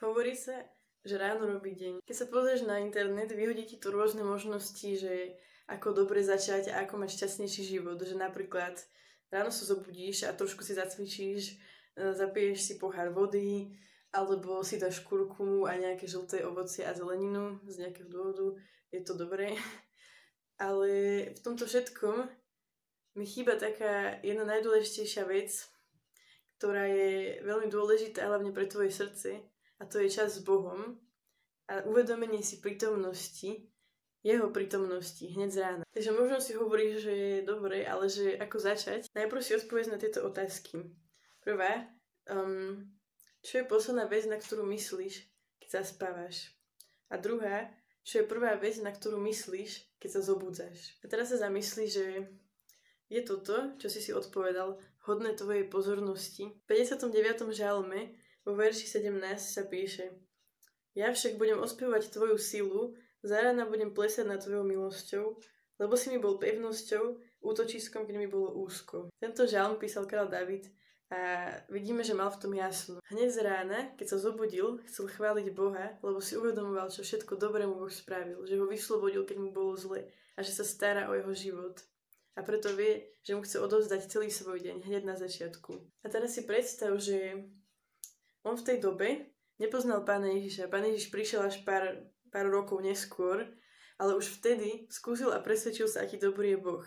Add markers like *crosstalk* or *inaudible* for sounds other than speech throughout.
Hovorí sa, že ráno robí deň. Keď sa pozrieš na internet, vyhodí ti tu rôzne možnosti, že ako dobre začať a ako mať šťastnejší život. Že napríklad ráno sa zobudíš a trošku si zacvičíš, e, zapiješ si pohár vody, alebo si dáš kurkumu a nejaké žlté ovocie a zeleninu z nejakého dôvodu. Je to dobré. *laughs* Ale v tomto všetkom mi chýba taká jedna najdôležitejšia vec, ktorá je veľmi dôležitá hlavne pre tvoje srdce a to je čas s Bohom a uvedomenie si prítomnosti, jeho prítomnosti hneď z rána. Takže možno si hovoríš, že je dobre, ale že ako začať? Najprv si odpovedz na tieto otázky. Prvá, um, čo je posledná vec, na ktorú myslíš, keď zaspávaš? A druhá, čo je prvá vec, na ktorú myslíš, keď sa zobudzáš? A teraz sa zamyslí, že je toto, čo si si odpovedal, hodné tvojej pozornosti. V 59. žalme vo verši 17 sa píše Ja však budem ospievať tvoju silu, zarana budem plesať nad tvojou milosťou, lebo si mi bol pevnosťou, útočiskom, keď mi bolo úzko. Tento žalm písal král David a vidíme, že mal v tom jasno. Hneď z rána, keď sa zobudil, chcel chváliť Boha, lebo si uvedomoval, čo všetko dobré mu Boh spravil, že ho vyslobodil, keď mu bolo zle a že sa stará o jeho život. A preto vie, že mu chce odovzdať celý svoj deň hneď na začiatku. A teraz si predstav, že on v tej dobe nepoznal pána Ježiša. Pán Ježiš prišiel až pár, pár rokov neskôr, ale už vtedy skúsil a presvedčil sa, aký dobrý je Boh.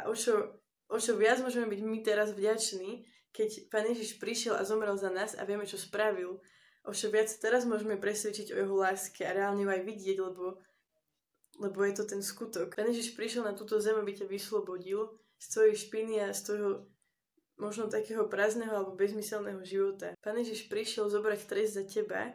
A o čo, o čo viac môžeme byť my teraz vďační, keď Pán Ježiš prišiel a zomrel za nás a vieme, čo spravil, o čo viac teraz môžeme presvedčiť o jeho láske a reálne ho aj vidieť, lebo, lebo je to ten skutok. Pán Ježiš prišiel na túto zem, aby ťa vyslobodil z tvojej špiny a z tvojho možno takého prázdneho alebo bezmyselného života. Pán Ježiš prišiel zobrať trest za teba,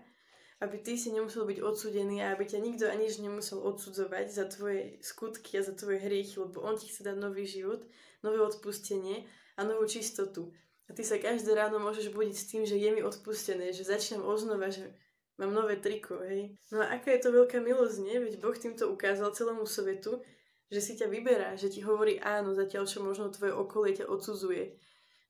aby ty si nemusel byť odsudený a aby ťa nikto aniž nemusel odsudzovať za tvoje skutky a za tvoje hriechy, lebo on ti chce dať nový život, nové odpustenie a novú čistotu. A ty sa každé ráno môžeš budiť s tým, že je mi odpustené, že začnem oznova, že mám nové triko, hej. No a aká je to veľká milosť, nie? Veď Boh týmto ukázal celému svetu, že si ťa vyberá, že ti hovorí áno, zatiaľ čo možno tvoje okolie ťa odsudzuje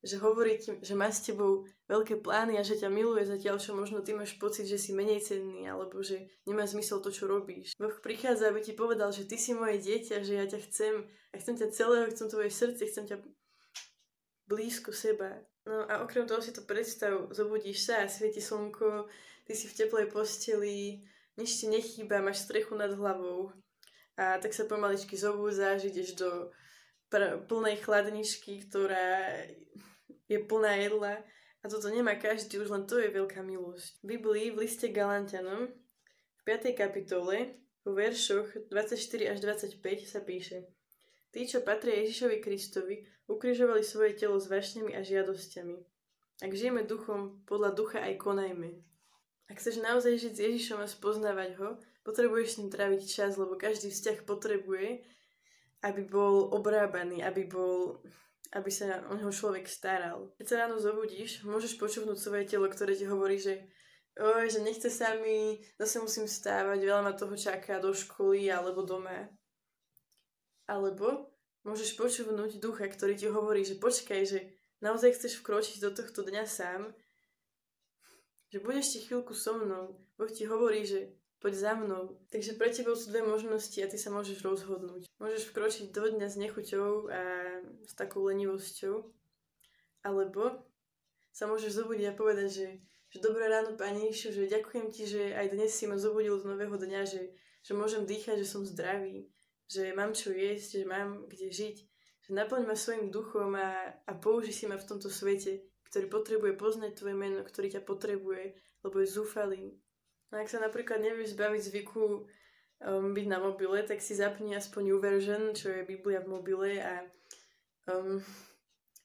že hovorí ti, že má s tebou veľké plány a že ťa miluje zatiaľ, čo možno ty máš pocit, že si menej cenný alebo že nemá zmysel to, čo robíš. Boh prichádza, aby ti povedal, že ty si moje dieťa, že ja ťa chcem a chcem ťa celého, chcem tvoje srdce, chcem ťa blízko seba. No a okrem toho si to predstav, zobudíš sa a svieti slnko, ty si v teplej posteli, nič ti nechýba, máš strechu nad hlavou a tak sa pomaličky zobúdzaš, ideš do pr- plnej chladničky, ktorá je plná jedla a toto nemá každý, už len to je veľká milosť. V Biblii v liste Galantianom v 5. kapitole vo veršoch 24 až 25 sa píše Tí, čo patria Ježišovi Kristovi, ukrižovali svoje telo s vášňami a žiadosťami. Ak žijeme duchom, podľa ducha aj konajme. Ak chceš naozaj žiť s Ježišom a spoznávať ho, potrebuješ s ním tráviť čas, lebo každý vzťah potrebuje, aby bol obrábaný, aby bol aby sa o neho človek staral. Keď sa ráno zobudíš, môžeš počúvnuť svoje telo, ktoré ti hovorí, že oj, že nechce sa mi, zase musím stávať, veľa ma toho čaká do školy alebo doma. Alebo môžeš počúvnuť ducha, ktorý ti hovorí, že počkaj, že naozaj chceš vkročiť do tohto dňa sám, že budeš ti chvíľku so mnou. Boh ti hovorí, že poď za mnou. Takže pre tebou sú dve možnosti a ty sa môžeš rozhodnúť. Môžeš vkročiť do dňa s nechuťou a s takou lenivosťou, alebo sa môžeš zobudiť a povedať, že, že dobré ráno, Pani Išu, že ďakujem ti, že aj dnes si ma zobudil z nového dňa, že, že môžem dýchať, že som zdravý, že mám čo jesť, že mám kde žiť, že naplň ma svojim duchom a, a použi si ma v tomto svete, ktorý potrebuje poznať tvoje meno, ktorý ťa potrebuje, lebo je zúfalý, ak sa napríklad nevieš zbaviť zvyku um, byť na mobile, tak si zapni aspoň Uversion, čo je Biblia v mobile a um,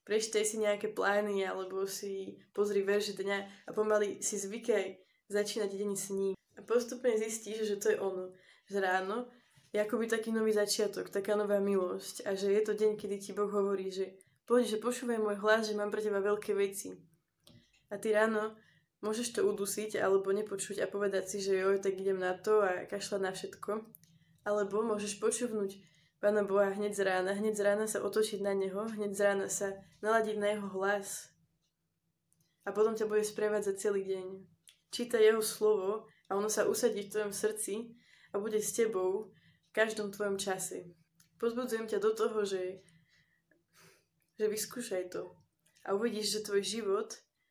prečtaj si nejaké plány alebo si pozri verš dňa a pomaly si zvykaj začínať deň s ním. A postupne zistíš, že to je ono. Že ráno je akoby taký nový začiatok, taká nová milosť a že je to deň, kedy ti Boh hovorí, že poď, že počúvaj môj hlas, že mám pre teba veľké veci. A ty ráno Môžeš to udusiť alebo nepočuť a povedať si, že joj, tak idem na to a kašľať na všetko. Alebo môžeš počúvnuť Pána Boha hneď z rána, hneď z rána sa otočiť na Neho, hneď z rána sa naladiť na Jeho hlas. A potom ťa bude sprevádzať celý deň. Čítaj jeho slovo a ono sa usadí v tvojom srdci a bude s tebou v každom tvojom čase. Pozbudzujem ťa do toho, že, že vyskúšaj to a uvidíš, že tvoj život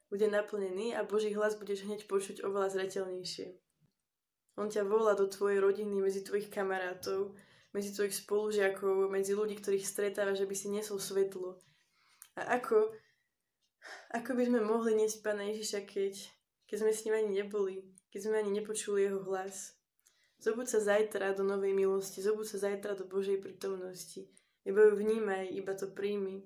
bude naplnený a Boží hlas budeš hneď počuť oveľa zretelnejšie. On ťa volá do tvojej rodiny, medzi tvojich kamarátov, medzi tvojich spolužiakov, medzi ľudí, ktorých stretávaš, aby si nesol svetlo. A ako, ako by sme mohli niesť Pána Ježiša, keď, keď sme s ním ani neboli, keď sme ani nepočuli jeho hlas. Zobud sa zajtra do novej milosti, zobud sa zajtra do Božej prítomnosti. Iba ju vnímaj, iba to príjmi,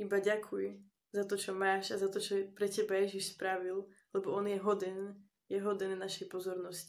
iba ďakuj za to, čo máš a za to, čo pre teba Ježiš spravil, lebo On je hoden, je hoden našej pozornosti.